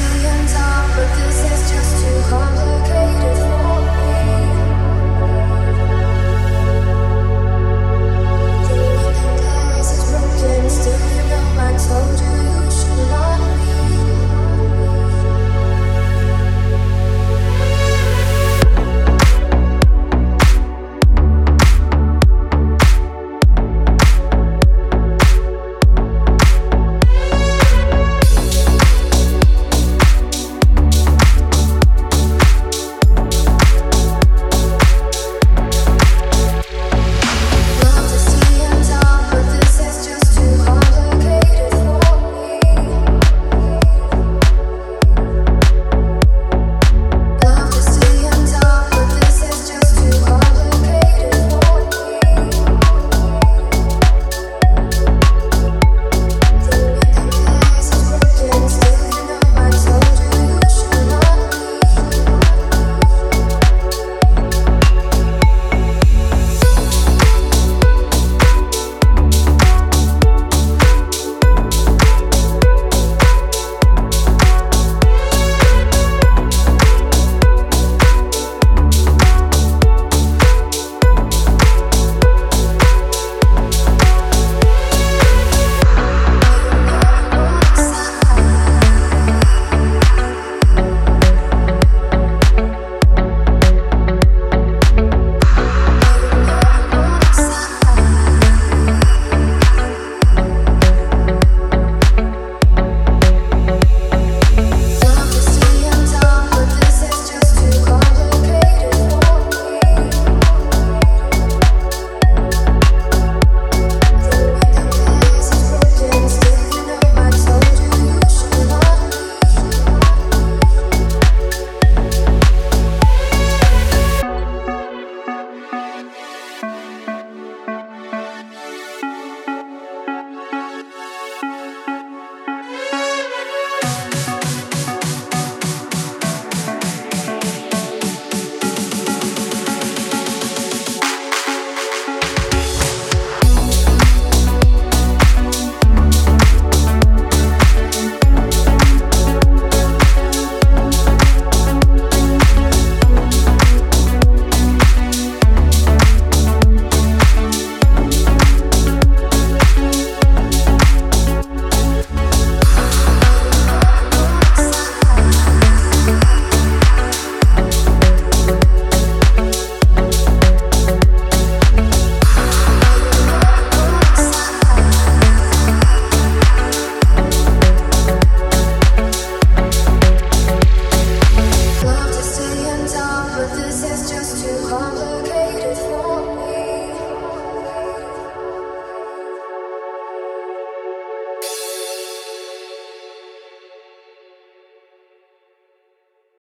你远走